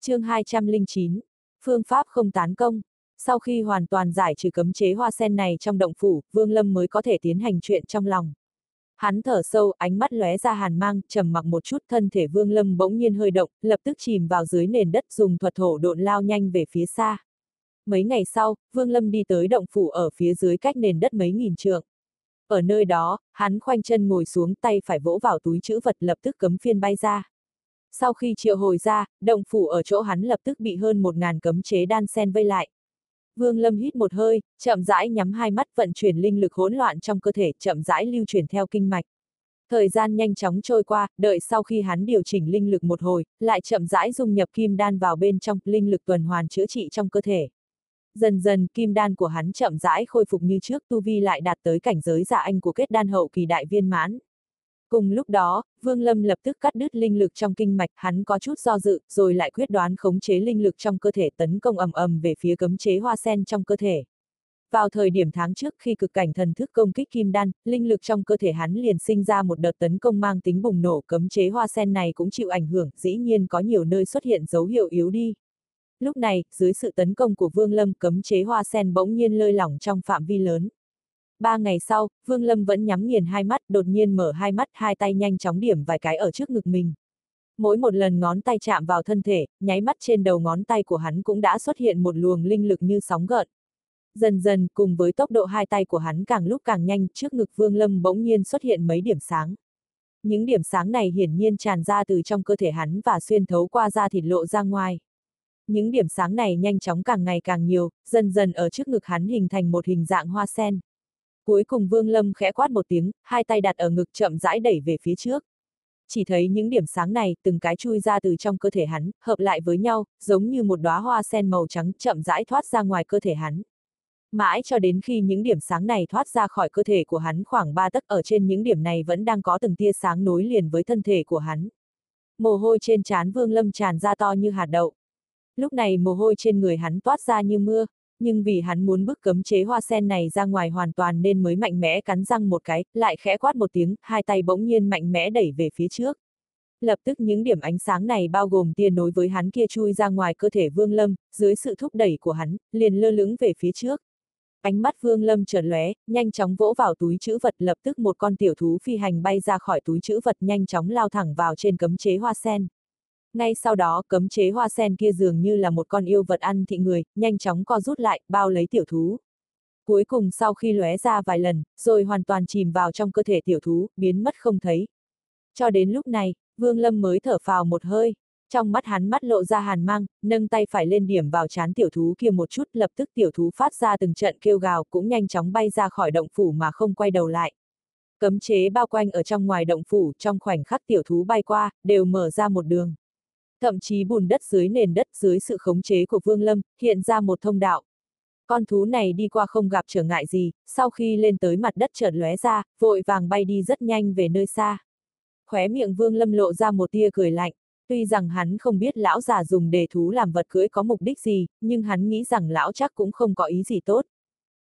chương 209, phương pháp không tán công. Sau khi hoàn toàn giải trừ cấm chế hoa sen này trong động phủ, Vương Lâm mới có thể tiến hành chuyện trong lòng. Hắn thở sâu, ánh mắt lóe ra hàn mang, trầm mặc một chút, thân thể Vương Lâm bỗng nhiên hơi động, lập tức chìm vào dưới nền đất dùng thuật thổ độn lao nhanh về phía xa. Mấy ngày sau, Vương Lâm đi tới động phủ ở phía dưới cách nền đất mấy nghìn trượng. Ở nơi đó, hắn khoanh chân ngồi xuống tay phải vỗ vào túi chữ vật lập tức cấm phiên bay ra. Sau khi triệu hồi ra, động phủ ở chỗ hắn lập tức bị hơn một ngàn cấm chế đan sen vây lại. Vương Lâm hít một hơi, chậm rãi nhắm hai mắt vận chuyển linh lực hỗn loạn trong cơ thể, chậm rãi lưu chuyển theo kinh mạch. Thời gian nhanh chóng trôi qua, đợi sau khi hắn điều chỉnh linh lực một hồi, lại chậm rãi dung nhập kim đan vào bên trong, linh lực tuần hoàn chữa trị trong cơ thể. Dần dần, kim đan của hắn chậm rãi khôi phục như trước, tu vi lại đạt tới cảnh giới giả anh của kết đan hậu kỳ đại viên mãn. Cùng lúc đó, Vương Lâm lập tức cắt đứt linh lực trong kinh mạch, hắn có chút do dự, rồi lại quyết đoán khống chế linh lực trong cơ thể tấn công ầm ầm về phía cấm chế hoa sen trong cơ thể. Vào thời điểm tháng trước khi cực cảnh thần thức công kích kim đan, linh lực trong cơ thể hắn liền sinh ra một đợt tấn công mang tính bùng nổ cấm chế hoa sen này cũng chịu ảnh hưởng, dĩ nhiên có nhiều nơi xuất hiện dấu hiệu yếu đi. Lúc này, dưới sự tấn công của Vương Lâm cấm chế hoa sen bỗng nhiên lơi lỏng trong phạm vi lớn. Ba ngày sau, Vương Lâm vẫn nhắm nghiền hai mắt, đột nhiên mở hai mắt, hai tay nhanh chóng điểm vài cái ở trước ngực mình. Mỗi một lần ngón tay chạm vào thân thể, nháy mắt trên đầu ngón tay của hắn cũng đã xuất hiện một luồng linh lực như sóng gợn. Dần dần, cùng với tốc độ hai tay của hắn càng lúc càng nhanh, trước ngực Vương Lâm bỗng nhiên xuất hiện mấy điểm sáng. Những điểm sáng này hiển nhiên tràn ra từ trong cơ thể hắn và xuyên thấu qua da thịt lộ ra ngoài. Những điểm sáng này nhanh chóng càng ngày càng nhiều, dần dần ở trước ngực hắn hình thành một hình dạng hoa sen. Cuối cùng Vương Lâm khẽ quát một tiếng, hai tay đặt ở ngực chậm rãi đẩy về phía trước. Chỉ thấy những điểm sáng này từng cái chui ra từ trong cơ thể hắn, hợp lại với nhau, giống như một đóa hoa sen màu trắng chậm rãi thoát ra ngoài cơ thể hắn. Mãi cho đến khi những điểm sáng này thoát ra khỏi cơ thể của hắn khoảng 3 tấc ở trên những điểm này vẫn đang có từng tia sáng nối liền với thân thể của hắn. Mồ hôi trên trán Vương Lâm tràn ra to như hạt đậu. Lúc này mồ hôi trên người hắn toát ra như mưa, nhưng vì hắn muốn bức cấm chế hoa sen này ra ngoài hoàn toàn nên mới mạnh mẽ cắn răng một cái, lại khẽ quát một tiếng, hai tay bỗng nhiên mạnh mẽ đẩy về phía trước. Lập tức những điểm ánh sáng này bao gồm tia nối với hắn kia chui ra ngoài cơ thể Vương Lâm, dưới sự thúc đẩy của hắn, liền lơ lửng về phía trước. Ánh mắt Vương Lâm chợt lóe, nhanh chóng vỗ vào túi chữ vật lập tức một con tiểu thú phi hành bay ra khỏi túi chữ vật nhanh chóng lao thẳng vào trên cấm chế hoa sen. Ngay sau đó, cấm chế hoa sen kia dường như là một con yêu vật ăn thị người, nhanh chóng co rút lại, bao lấy tiểu thú. Cuối cùng sau khi lóe ra vài lần, rồi hoàn toàn chìm vào trong cơ thể tiểu thú, biến mất không thấy. Cho đến lúc này, Vương Lâm mới thở phào một hơi. Trong mắt hắn mắt lộ ra hàn mang, nâng tay phải lên điểm vào chán tiểu thú kia một chút, lập tức tiểu thú phát ra từng trận kêu gào cũng nhanh chóng bay ra khỏi động phủ mà không quay đầu lại. Cấm chế bao quanh ở trong ngoài động phủ, trong khoảnh khắc tiểu thú bay qua, đều mở ra một đường. Thậm chí bùn đất dưới nền đất dưới sự khống chế của Vương Lâm, hiện ra một thông đạo. Con thú này đi qua không gặp trở ngại gì, sau khi lên tới mặt đất chợt lóe ra, vội vàng bay đi rất nhanh về nơi xa. Khóe miệng Vương Lâm lộ ra một tia cười lạnh, tuy rằng hắn không biết lão già dùng đề thú làm vật cưỡi có mục đích gì, nhưng hắn nghĩ rằng lão chắc cũng không có ý gì tốt.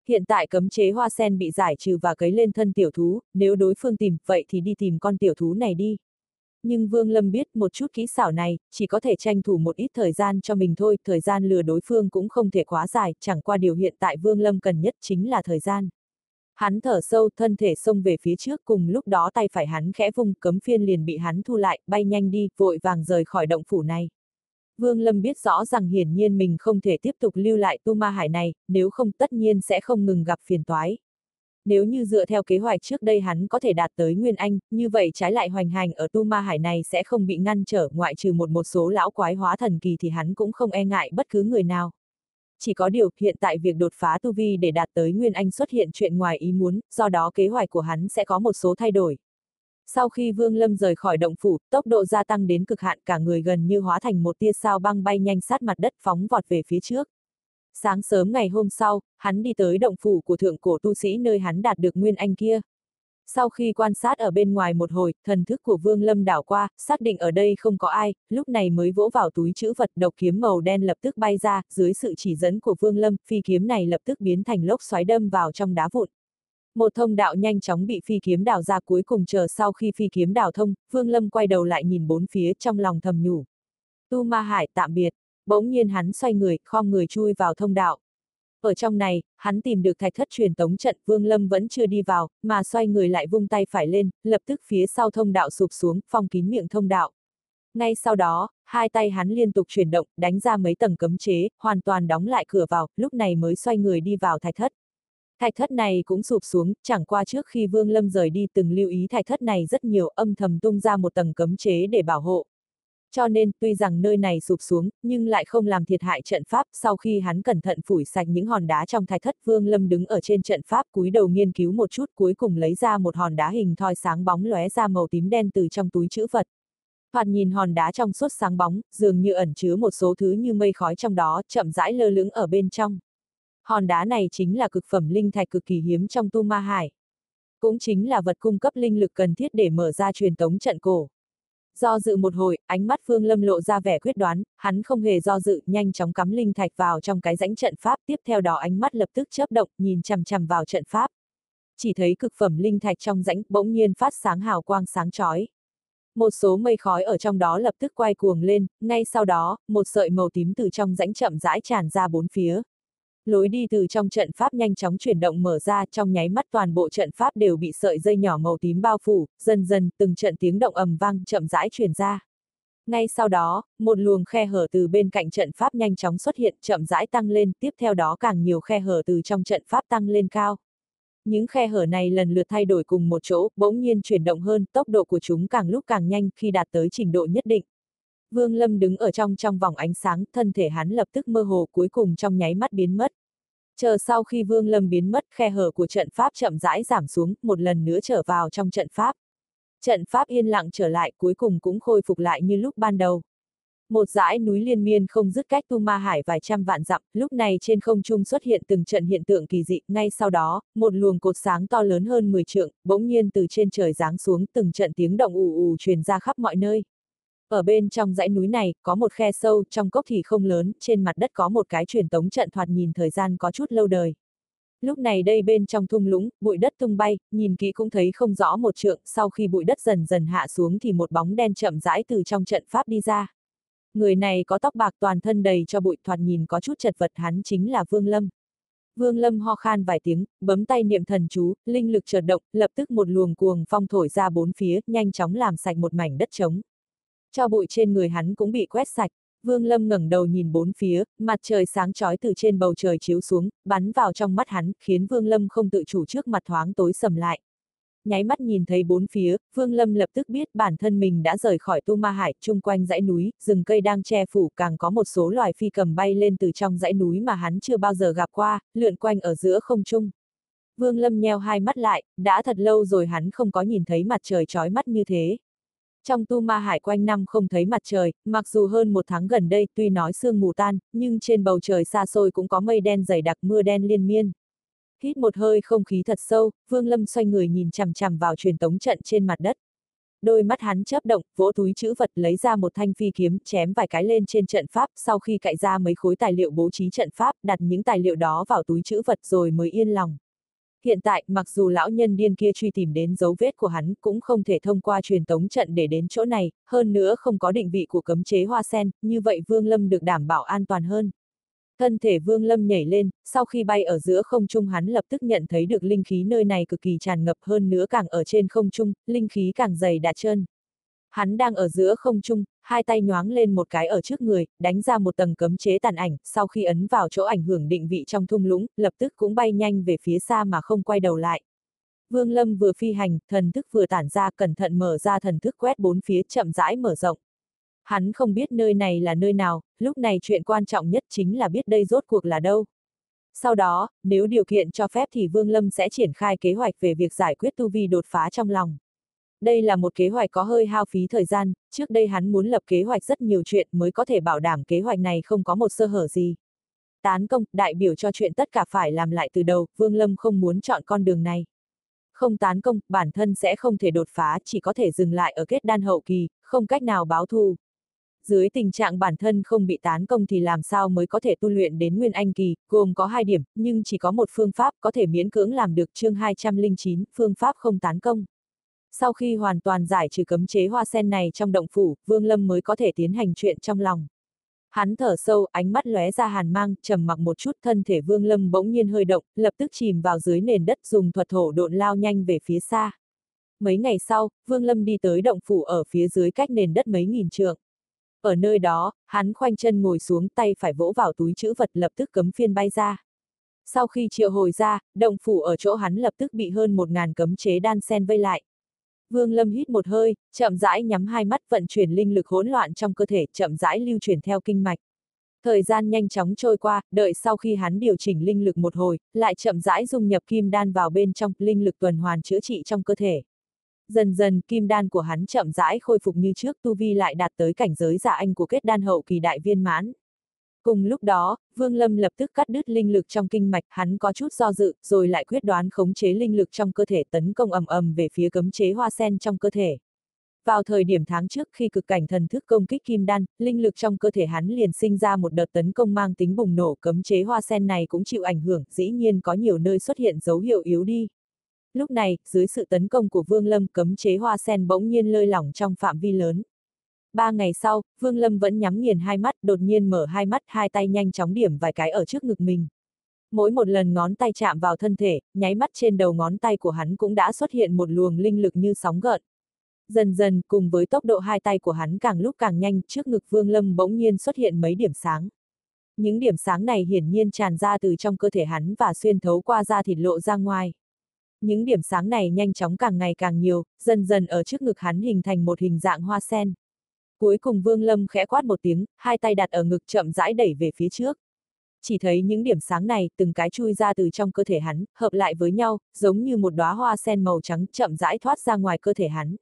Hiện tại cấm chế hoa sen bị giải trừ và cấy lên thân tiểu thú, nếu đối phương tìm, vậy thì đi tìm con tiểu thú này đi nhưng Vương Lâm biết một chút kỹ xảo này, chỉ có thể tranh thủ một ít thời gian cho mình thôi, thời gian lừa đối phương cũng không thể quá dài, chẳng qua điều hiện tại Vương Lâm cần nhất chính là thời gian. Hắn thở sâu, thân thể xông về phía trước cùng lúc đó tay phải hắn khẽ vung cấm phiên liền bị hắn thu lại, bay nhanh đi, vội vàng rời khỏi động phủ này. Vương Lâm biết rõ rằng hiển nhiên mình không thể tiếp tục lưu lại tu ma hải này, nếu không tất nhiên sẽ không ngừng gặp phiền toái. Nếu như dựa theo kế hoạch trước đây hắn có thể đạt tới Nguyên Anh, như vậy trái lại hoành hành ở Tu Ma Hải này sẽ không bị ngăn trở ngoại trừ một một số lão quái hóa thần kỳ thì hắn cũng không e ngại bất cứ người nào. Chỉ có điều, hiện tại việc đột phá tu vi để đạt tới Nguyên Anh xuất hiện chuyện ngoài ý muốn, do đó kế hoạch của hắn sẽ có một số thay đổi. Sau khi Vương Lâm rời khỏi động phủ, tốc độ gia tăng đến cực hạn cả người gần như hóa thành một tia sao băng bay nhanh sát mặt đất phóng vọt về phía trước. Sáng sớm ngày hôm sau, hắn đi tới động phủ của thượng cổ tu sĩ nơi hắn đạt được nguyên anh kia. Sau khi quan sát ở bên ngoài một hồi, thần thức của Vương Lâm đảo qua, xác định ở đây không có ai, lúc này mới vỗ vào túi chữ vật độc kiếm màu đen lập tức bay ra, dưới sự chỉ dẫn của Vương Lâm, phi kiếm này lập tức biến thành lốc xoáy đâm vào trong đá vụn. Một thông đạo nhanh chóng bị phi kiếm đào ra cuối cùng chờ sau khi phi kiếm đào thông, Vương Lâm quay đầu lại nhìn bốn phía trong lòng thầm nhủ. Tu Ma Hải tạm biệt, bỗng nhiên hắn xoay người, khom người chui vào thông đạo. Ở trong này, hắn tìm được thạch thất truyền tống trận, Vương Lâm vẫn chưa đi vào, mà xoay người lại vung tay phải lên, lập tức phía sau thông đạo sụp xuống, phong kín miệng thông đạo. Ngay sau đó, hai tay hắn liên tục chuyển động, đánh ra mấy tầng cấm chế, hoàn toàn đóng lại cửa vào, lúc này mới xoay người đi vào thạch thất. Thạch thất này cũng sụp xuống, chẳng qua trước khi Vương Lâm rời đi từng lưu ý thạch thất này rất nhiều âm thầm tung ra một tầng cấm chế để bảo hộ. Cho nên, tuy rằng nơi này sụp xuống, nhưng lại không làm thiệt hại trận pháp, sau khi hắn cẩn thận phủi sạch những hòn đá trong thạch thất, Vương Lâm đứng ở trên trận pháp cúi đầu nghiên cứu một chút cuối cùng lấy ra một hòn đá hình thoi sáng bóng lóe ra màu tím đen từ trong túi chữ vật. Thoạt nhìn hòn đá trong suốt sáng bóng, dường như ẩn chứa một số thứ như mây khói trong đó, chậm rãi lơ lửng ở bên trong. Hòn đá này chính là cực phẩm linh thạch cực kỳ hiếm trong tu ma hải. Cũng chính là vật cung cấp linh lực cần thiết để mở ra truyền tống trận cổ. Do dự một hồi, ánh mắt Phương Lâm lộ ra vẻ quyết đoán, hắn không hề do dự, nhanh chóng cắm linh thạch vào trong cái rãnh trận pháp, tiếp theo đó ánh mắt lập tức chớp động, nhìn chằm chằm vào trận pháp. Chỉ thấy cực phẩm linh thạch trong rãnh bỗng nhiên phát sáng hào quang sáng chói. Một số mây khói ở trong đó lập tức quay cuồng lên, ngay sau đó, một sợi màu tím từ trong rãnh chậm rãi tràn ra bốn phía. Lối đi từ trong trận pháp nhanh chóng chuyển động mở ra, trong nháy mắt toàn bộ trận pháp đều bị sợi dây nhỏ màu tím bao phủ, dần dần, từng trận tiếng động ầm vang chậm rãi truyền ra. Ngay sau đó, một luồng khe hở từ bên cạnh trận pháp nhanh chóng xuất hiện, chậm rãi tăng lên, tiếp theo đó càng nhiều khe hở từ trong trận pháp tăng lên cao. Những khe hở này lần lượt thay đổi cùng một chỗ, bỗng nhiên chuyển động hơn, tốc độ của chúng càng lúc càng nhanh khi đạt tới trình độ nhất định. Vương Lâm đứng ở trong trong vòng ánh sáng, thân thể hắn lập tức mơ hồ cuối cùng trong nháy mắt biến mất. Chờ sau khi Vương Lâm biến mất, khe hở của trận pháp chậm rãi giảm xuống, một lần nữa trở vào trong trận pháp. Trận pháp yên lặng trở lại, cuối cùng cũng khôi phục lại như lúc ban đầu. Một dãy núi liên miên không dứt cách Tu Ma Hải vài trăm vạn dặm, lúc này trên không trung xuất hiện từng trận hiện tượng kỳ dị, ngay sau đó, một luồng cột sáng to lớn hơn 10 trượng, bỗng nhiên từ trên trời giáng xuống, từng trận tiếng động ù ù truyền ra khắp mọi nơi. Ở bên trong dãy núi này, có một khe sâu, trong cốc thì không lớn, trên mặt đất có một cái truyền tống trận thoạt nhìn thời gian có chút lâu đời. Lúc này đây bên trong thung lũng, bụi đất tung bay, nhìn kỹ cũng thấy không rõ một trượng, sau khi bụi đất dần dần hạ xuống thì một bóng đen chậm rãi từ trong trận pháp đi ra. Người này có tóc bạc toàn thân đầy cho bụi thoạt nhìn có chút chật vật hắn chính là Vương Lâm. Vương Lâm ho khan vài tiếng, bấm tay niệm thần chú, linh lực chợt động, lập tức một luồng cuồng phong thổi ra bốn phía, nhanh chóng làm sạch một mảnh đất trống. Cho bụi trên người hắn cũng bị quét sạch. Vương Lâm ngẩng đầu nhìn bốn phía, mặt trời sáng chói từ trên bầu trời chiếu xuống, bắn vào trong mắt hắn, khiến Vương Lâm không tự chủ trước mặt thoáng tối sầm lại. Nháy mắt nhìn thấy bốn phía, Vương Lâm lập tức biết bản thân mình đã rời khỏi Tu Ma Hải, chung quanh dãy núi, rừng cây đang che phủ càng có một số loài phi cầm bay lên từ trong dãy núi mà hắn chưa bao giờ gặp qua, lượn quanh ở giữa không trung. Vương Lâm nheo hai mắt lại, đã thật lâu rồi hắn không có nhìn thấy mặt trời chói mắt như thế. Trong tu ma hải quanh năm không thấy mặt trời, mặc dù hơn một tháng gần đây tuy nói sương mù tan, nhưng trên bầu trời xa xôi cũng có mây đen dày đặc mưa đen liên miên. Hít một hơi không khí thật sâu, Vương Lâm xoay người nhìn chằm chằm vào truyền tống trận trên mặt đất. Đôi mắt hắn chớp động, vỗ túi chữ vật lấy ra một thanh phi kiếm, chém vài cái lên trên trận pháp, sau khi cạy ra mấy khối tài liệu bố trí trận pháp, đặt những tài liệu đó vào túi chữ vật rồi mới yên lòng. Hiện tại, mặc dù lão nhân điên kia truy tìm đến dấu vết của hắn, cũng không thể thông qua truyền tống trận để đến chỗ này, hơn nữa không có định vị của cấm chế hoa sen, như vậy Vương Lâm được đảm bảo an toàn hơn. Thân thể Vương Lâm nhảy lên, sau khi bay ở giữa không trung hắn lập tức nhận thấy được linh khí nơi này cực kỳ tràn ngập hơn nữa càng ở trên không trung, linh khí càng dày đà chân Hắn đang ở giữa không trung, hai tay nhoáng lên một cái ở trước người, đánh ra một tầng cấm chế tàn ảnh, sau khi ấn vào chỗ ảnh hưởng định vị trong thung lũng, lập tức cũng bay nhanh về phía xa mà không quay đầu lại. Vương Lâm vừa phi hành, thần thức vừa tản ra cẩn thận mở ra thần thức quét bốn phía chậm rãi mở rộng. Hắn không biết nơi này là nơi nào, lúc này chuyện quan trọng nhất chính là biết đây rốt cuộc là đâu. Sau đó, nếu điều kiện cho phép thì Vương Lâm sẽ triển khai kế hoạch về việc giải quyết tu vi đột phá trong lòng. Đây là một kế hoạch có hơi hao phí thời gian, trước đây hắn muốn lập kế hoạch rất nhiều chuyện mới có thể bảo đảm kế hoạch này không có một sơ hở gì. Tán công, đại biểu cho chuyện tất cả phải làm lại từ đầu, Vương Lâm không muốn chọn con đường này. Không tán công, bản thân sẽ không thể đột phá, chỉ có thể dừng lại ở kết đan hậu kỳ, không cách nào báo thù. Dưới tình trạng bản thân không bị tán công thì làm sao mới có thể tu luyện đến Nguyên Anh kỳ, gồm có hai điểm, nhưng chỉ có một phương pháp có thể miễn cưỡng làm được chương 209, phương pháp không tán công. Sau khi hoàn toàn giải trừ cấm chế hoa sen này trong động phủ, Vương Lâm mới có thể tiến hành chuyện trong lòng. Hắn thở sâu, ánh mắt lóe ra hàn mang, trầm mặc một chút, thân thể Vương Lâm bỗng nhiên hơi động, lập tức chìm vào dưới nền đất dùng thuật thổ độn lao nhanh về phía xa. Mấy ngày sau, Vương Lâm đi tới động phủ ở phía dưới cách nền đất mấy nghìn trượng. Ở nơi đó, hắn khoanh chân ngồi xuống tay phải vỗ vào túi chữ vật lập tức cấm phiên bay ra. Sau khi triệu hồi ra, động phủ ở chỗ hắn lập tức bị hơn một ngàn cấm chế đan sen vây lại. Vương Lâm hít một hơi, chậm rãi nhắm hai mắt vận chuyển linh lực hỗn loạn trong cơ thể, chậm rãi lưu chuyển theo kinh mạch. Thời gian nhanh chóng trôi qua, đợi sau khi hắn điều chỉnh linh lực một hồi, lại chậm rãi dung nhập kim đan vào bên trong, linh lực tuần hoàn chữa trị trong cơ thể. Dần dần, kim đan của hắn chậm rãi khôi phục như trước, tu vi lại đạt tới cảnh giới giả anh của kết đan hậu kỳ đại viên mãn. Cùng lúc đó, Vương Lâm lập tức cắt đứt linh lực trong kinh mạch, hắn có chút do dự, rồi lại quyết đoán khống chế linh lực trong cơ thể tấn công ầm ầm về phía cấm chế hoa sen trong cơ thể. Vào thời điểm tháng trước khi cực cảnh thần thức công kích kim đan, linh lực trong cơ thể hắn liền sinh ra một đợt tấn công mang tính bùng nổ cấm chế hoa sen này cũng chịu ảnh hưởng, dĩ nhiên có nhiều nơi xuất hiện dấu hiệu yếu đi. Lúc này, dưới sự tấn công của Vương Lâm cấm chế hoa sen bỗng nhiên lơi lỏng trong phạm vi lớn. Ba ngày sau, Vương Lâm vẫn nhắm nghiền hai mắt, đột nhiên mở hai mắt, hai tay nhanh chóng điểm vài cái ở trước ngực mình. Mỗi một lần ngón tay chạm vào thân thể, nháy mắt trên đầu ngón tay của hắn cũng đã xuất hiện một luồng linh lực như sóng gợn. Dần dần, cùng với tốc độ hai tay của hắn càng lúc càng nhanh, trước ngực Vương Lâm bỗng nhiên xuất hiện mấy điểm sáng. Những điểm sáng này hiển nhiên tràn ra từ trong cơ thể hắn và xuyên thấu qua da thịt lộ ra ngoài. Những điểm sáng này nhanh chóng càng ngày càng nhiều, dần dần ở trước ngực hắn hình thành một hình dạng hoa sen. Cuối cùng Vương Lâm khẽ quát một tiếng, hai tay đặt ở ngực chậm rãi đẩy về phía trước. Chỉ thấy những điểm sáng này từng cái chui ra từ trong cơ thể hắn, hợp lại với nhau, giống như một đóa hoa sen màu trắng chậm rãi thoát ra ngoài cơ thể hắn.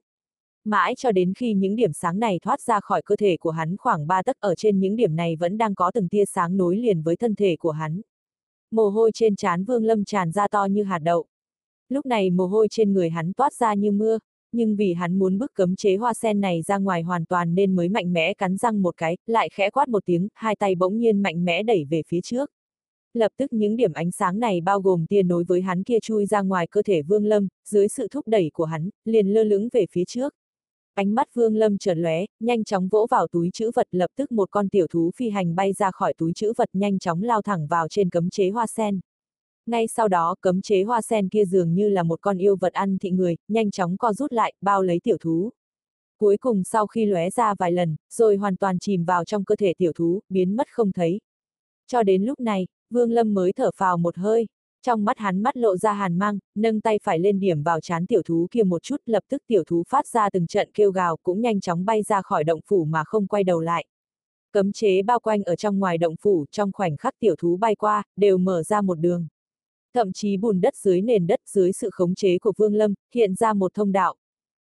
Mãi cho đến khi những điểm sáng này thoát ra khỏi cơ thể của hắn khoảng 3 tấc ở trên những điểm này vẫn đang có từng tia sáng nối liền với thân thể của hắn. Mồ hôi trên trán Vương Lâm tràn ra to như hạt đậu. Lúc này mồ hôi trên người hắn toát ra như mưa, nhưng vì hắn muốn bức cấm chế hoa sen này ra ngoài hoàn toàn nên mới mạnh mẽ cắn răng một cái, lại khẽ quát một tiếng, hai tay bỗng nhiên mạnh mẽ đẩy về phía trước. Lập tức những điểm ánh sáng này bao gồm tia nối với hắn kia chui ra ngoài cơ thể Vương Lâm, dưới sự thúc đẩy của hắn, liền lơ lửng về phía trước. Ánh mắt Vương Lâm chợt lóe, nhanh chóng vỗ vào túi chữ vật lập tức một con tiểu thú phi hành bay ra khỏi túi chữ vật nhanh chóng lao thẳng vào trên cấm chế hoa sen. Ngay sau đó, cấm chế hoa sen kia dường như là một con yêu vật ăn thị người, nhanh chóng co rút lại, bao lấy tiểu thú. Cuối cùng sau khi lóe ra vài lần, rồi hoàn toàn chìm vào trong cơ thể tiểu thú, biến mất không thấy. Cho đến lúc này, Vương Lâm mới thở phào một hơi. Trong mắt hắn mắt lộ ra hàn mang, nâng tay phải lên điểm vào chán tiểu thú kia một chút, lập tức tiểu thú phát ra từng trận kêu gào cũng nhanh chóng bay ra khỏi động phủ mà không quay đầu lại. Cấm chế bao quanh ở trong ngoài động phủ, trong khoảnh khắc tiểu thú bay qua, đều mở ra một đường. Thậm chí bùn đất dưới nền đất dưới sự khống chế của Vương Lâm, hiện ra một thông đạo.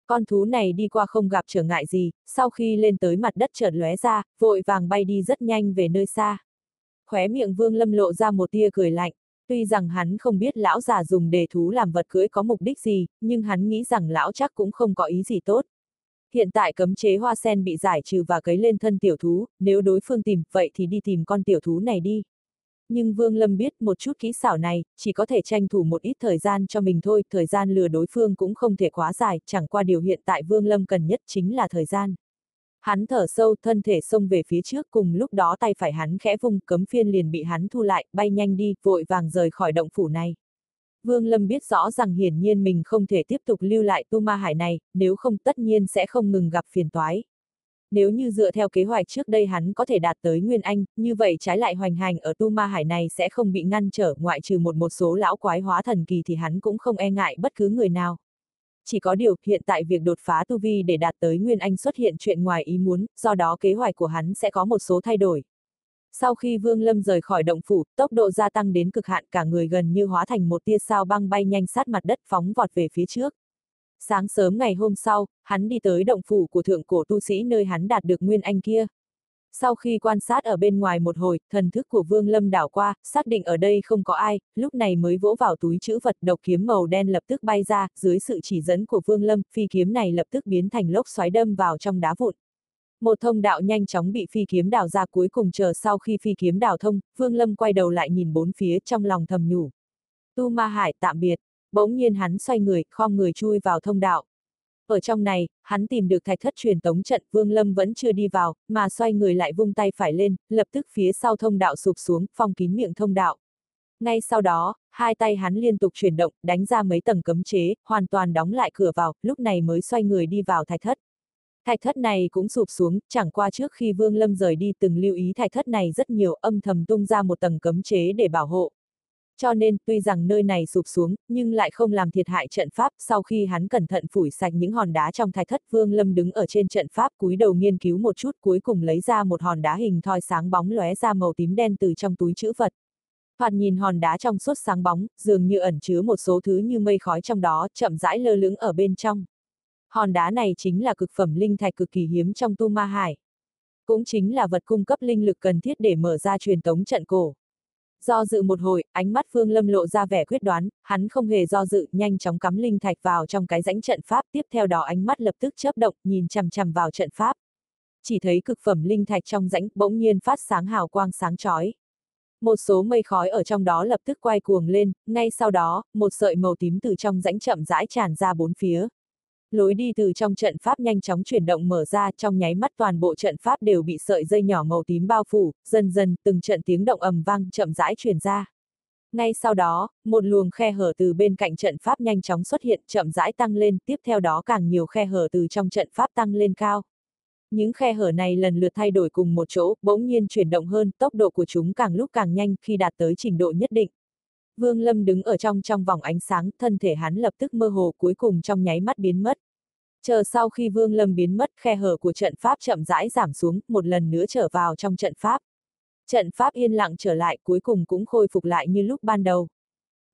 Con thú này đi qua không gặp trở ngại gì, sau khi lên tới mặt đất chợt lóe ra, vội vàng bay đi rất nhanh về nơi xa. Khóe miệng Vương Lâm lộ ra một tia cười lạnh, tuy rằng hắn không biết lão già dùng đề thú làm vật cưỡi có mục đích gì, nhưng hắn nghĩ rằng lão chắc cũng không có ý gì tốt. Hiện tại cấm chế hoa sen bị giải trừ và cấy lên thân tiểu thú, nếu đối phương tìm, vậy thì đi tìm con tiểu thú này đi. Nhưng Vương Lâm biết một chút kỹ xảo này, chỉ có thể tranh thủ một ít thời gian cho mình thôi, thời gian lừa đối phương cũng không thể quá dài, chẳng qua điều hiện tại Vương Lâm cần nhất chính là thời gian. Hắn thở sâu, thân thể xông về phía trước cùng lúc đó tay phải hắn khẽ vung cấm phiên liền bị hắn thu lại, bay nhanh đi, vội vàng rời khỏi động phủ này. Vương Lâm biết rõ rằng hiển nhiên mình không thể tiếp tục lưu lại tu ma hải này, nếu không tất nhiên sẽ không ngừng gặp phiền toái. Nếu như dựa theo kế hoạch trước đây hắn có thể đạt tới Nguyên Anh, như vậy trái lại hoành hành ở tu ma hải này sẽ không bị ngăn trở ngoại trừ một một số lão quái hóa thần kỳ thì hắn cũng không e ngại bất cứ người nào. Chỉ có điều, hiện tại việc đột phá tu vi để đạt tới Nguyên Anh xuất hiện chuyện ngoài ý muốn, do đó kế hoạch của hắn sẽ có một số thay đổi. Sau khi Vương Lâm rời khỏi động phủ, tốc độ gia tăng đến cực hạn cả người gần như hóa thành một tia sao băng bay nhanh sát mặt đất phóng vọt về phía trước. Sáng sớm ngày hôm sau, hắn đi tới động phủ của thượng cổ tu sĩ nơi hắn đạt được nguyên anh kia. Sau khi quan sát ở bên ngoài một hồi, thần thức của Vương Lâm đảo qua, xác định ở đây không có ai, lúc này mới vỗ vào túi chữ vật độc kiếm màu đen lập tức bay ra, dưới sự chỉ dẫn của Vương Lâm, phi kiếm này lập tức biến thành lốc xoáy đâm vào trong đá vụn. Một thông đạo nhanh chóng bị phi kiếm đào ra cuối cùng chờ sau khi phi kiếm đào thông, Vương Lâm quay đầu lại nhìn bốn phía trong lòng thầm nhủ. Tu Ma Hải tạm biệt bỗng nhiên hắn xoay người, khom người chui vào thông đạo. Ở trong này, hắn tìm được thạch thất truyền tống trận, Vương Lâm vẫn chưa đi vào, mà xoay người lại vung tay phải lên, lập tức phía sau thông đạo sụp xuống, phong kín miệng thông đạo. Ngay sau đó, hai tay hắn liên tục chuyển động, đánh ra mấy tầng cấm chế, hoàn toàn đóng lại cửa vào, lúc này mới xoay người đi vào thạch thất. Thạch thất này cũng sụp xuống, chẳng qua trước khi Vương Lâm rời đi từng lưu ý thạch thất này rất nhiều âm thầm tung ra một tầng cấm chế để bảo hộ. Cho nên, tuy rằng nơi này sụp xuống, nhưng lại không làm thiệt hại trận pháp, sau khi hắn cẩn thận phủi sạch những hòn đá trong thạch thất Vương Lâm đứng ở trên trận pháp cúi đầu nghiên cứu một chút cuối cùng lấy ra một hòn đá hình thoi sáng bóng lóe ra màu tím đen từ trong túi chữ vật. Thoạt nhìn hòn đá trong suốt sáng bóng, dường như ẩn chứa một số thứ như mây khói trong đó, chậm rãi lơ lửng ở bên trong. Hòn đá này chính là cực phẩm linh thạch cực kỳ hiếm trong tu ma hải. Cũng chính là vật cung cấp linh lực cần thiết để mở ra truyền tống trận cổ. Do dự một hồi, ánh mắt Phương Lâm lộ ra vẻ quyết đoán, hắn không hề do dự, nhanh chóng cắm linh thạch vào trong cái rãnh trận pháp, tiếp theo đó ánh mắt lập tức chớp động, nhìn chằm chằm vào trận pháp. Chỉ thấy cực phẩm linh thạch trong rãnh bỗng nhiên phát sáng hào quang sáng chói. Một số mây khói ở trong đó lập tức quay cuồng lên, ngay sau đó, một sợi màu tím từ trong rãnh chậm rãi tràn ra bốn phía. Lối đi từ trong trận pháp nhanh chóng chuyển động mở ra, trong nháy mắt toàn bộ trận pháp đều bị sợi dây nhỏ màu tím bao phủ, dần dần, từng trận tiếng động ầm vang chậm rãi truyền ra. Ngay sau đó, một luồng khe hở từ bên cạnh trận pháp nhanh chóng xuất hiện, chậm rãi tăng lên, tiếp theo đó càng nhiều khe hở từ trong trận pháp tăng lên cao. Những khe hở này lần lượt thay đổi cùng một chỗ, bỗng nhiên chuyển động hơn, tốc độ của chúng càng lúc càng nhanh khi đạt tới trình độ nhất định. Vương Lâm đứng ở trong trong vòng ánh sáng, thân thể hắn lập tức mơ hồ cuối cùng trong nháy mắt biến mất. Chờ sau khi Vương Lâm biến mất, khe hở của trận pháp chậm rãi giảm xuống, một lần nữa trở vào trong trận pháp. Trận pháp yên lặng trở lại, cuối cùng cũng khôi phục lại như lúc ban đầu.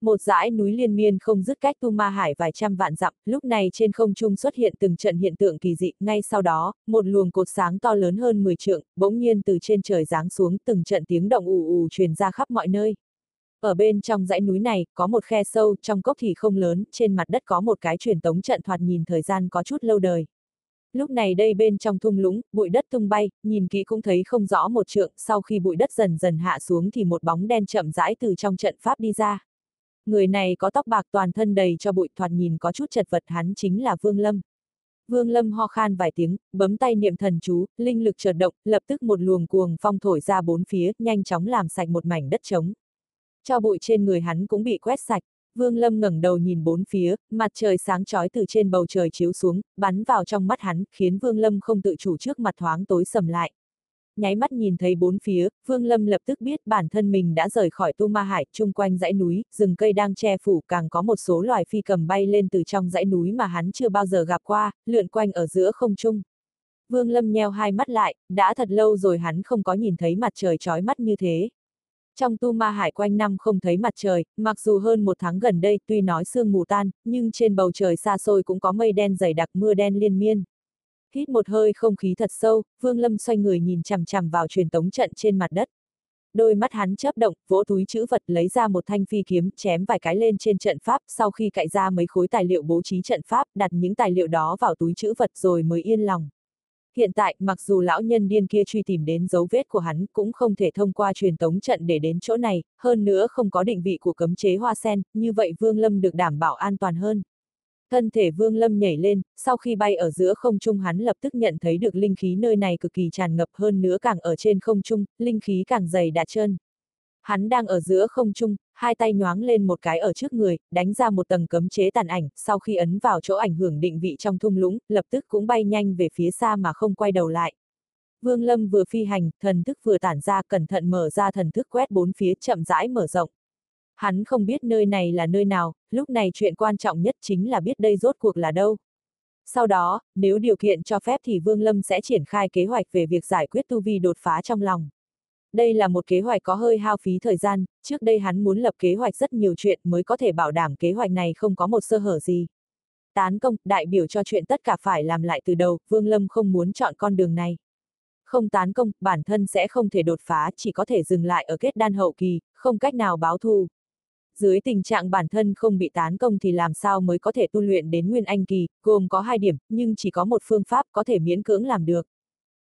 Một dãy núi liên miên không dứt cách Tu Ma Hải vài trăm vạn dặm, lúc này trên không trung xuất hiện từng trận hiện tượng kỳ dị, ngay sau đó, một luồng cột sáng to lớn hơn 10 trượng, bỗng nhiên từ trên trời giáng xuống, từng trận tiếng động ù ù truyền ra khắp mọi nơi. Ở bên trong dãy núi này, có một khe sâu, trong cốc thì không lớn, trên mặt đất có một cái truyền tống trận thoạt nhìn thời gian có chút lâu đời. Lúc này đây bên trong thung lũng, bụi đất tung bay, nhìn kỹ cũng thấy không rõ một trượng, sau khi bụi đất dần dần hạ xuống thì một bóng đen chậm rãi từ trong trận pháp đi ra. Người này có tóc bạc toàn thân đầy cho bụi thoạt nhìn có chút chật vật hắn chính là Vương Lâm. Vương Lâm ho khan vài tiếng, bấm tay niệm thần chú, linh lực chợt động, lập tức một luồng cuồng phong thổi ra bốn phía, nhanh chóng làm sạch một mảnh đất trống. Cho bụi trên người hắn cũng bị quét sạch. Vương Lâm ngẩng đầu nhìn bốn phía, mặt trời sáng chói từ trên bầu trời chiếu xuống, bắn vào trong mắt hắn, khiến Vương Lâm không tự chủ trước mặt thoáng tối sầm lại. Nháy mắt nhìn thấy bốn phía, Vương Lâm lập tức biết bản thân mình đã rời khỏi Tu Ma Hải, chung quanh dãy núi, rừng cây đang che phủ càng có một số loài phi cầm bay lên từ trong dãy núi mà hắn chưa bao giờ gặp qua, lượn quanh ở giữa không trung. Vương Lâm nheo hai mắt lại, đã thật lâu rồi hắn không có nhìn thấy mặt trời chói mắt như thế. Trong tu ma hải quanh năm không thấy mặt trời, mặc dù hơn một tháng gần đây tuy nói sương mù tan, nhưng trên bầu trời xa xôi cũng có mây đen dày đặc mưa đen liên miên. Hít một hơi không khí thật sâu, Vương Lâm xoay người nhìn chằm chằm vào truyền tống trận trên mặt đất. Đôi mắt hắn chớp động, vỗ túi chữ vật lấy ra một thanh phi kiếm, chém vài cái lên trên trận pháp, sau khi cạy ra mấy khối tài liệu bố trí trận pháp, đặt những tài liệu đó vào túi chữ vật rồi mới yên lòng. Hiện tại, mặc dù lão nhân điên kia truy tìm đến dấu vết của hắn cũng không thể thông qua truyền tống trận để đến chỗ này, hơn nữa không có định vị của cấm chế hoa sen, như vậy Vương Lâm được đảm bảo an toàn hơn. Thân thể Vương Lâm nhảy lên, sau khi bay ở giữa không trung hắn lập tức nhận thấy được linh khí nơi này cực kỳ tràn ngập hơn nữa càng ở trên không trung, linh khí càng dày đà chân Hắn đang ở giữa không trung, hai tay nhoáng lên một cái ở trước người, đánh ra một tầng cấm chế tàn ảnh, sau khi ấn vào chỗ ảnh hưởng định vị trong thung lũng, lập tức cũng bay nhanh về phía xa mà không quay đầu lại. Vương Lâm vừa phi hành, thần thức vừa tản ra cẩn thận mở ra thần thức quét bốn phía chậm rãi mở rộng. Hắn không biết nơi này là nơi nào, lúc này chuyện quan trọng nhất chính là biết đây rốt cuộc là đâu. Sau đó, nếu điều kiện cho phép thì Vương Lâm sẽ triển khai kế hoạch về việc giải quyết tu vi đột phá trong lòng. Đây là một kế hoạch có hơi hao phí thời gian, trước đây hắn muốn lập kế hoạch rất nhiều chuyện mới có thể bảo đảm kế hoạch này không có một sơ hở gì. Tán công, đại biểu cho chuyện tất cả phải làm lại từ đầu, Vương Lâm không muốn chọn con đường này. Không tán công, bản thân sẽ không thể đột phá, chỉ có thể dừng lại ở kết đan hậu kỳ, không cách nào báo thù. Dưới tình trạng bản thân không bị tán công thì làm sao mới có thể tu luyện đến Nguyên Anh kỳ, gồm có hai điểm, nhưng chỉ có một phương pháp có thể miễn cưỡng làm được.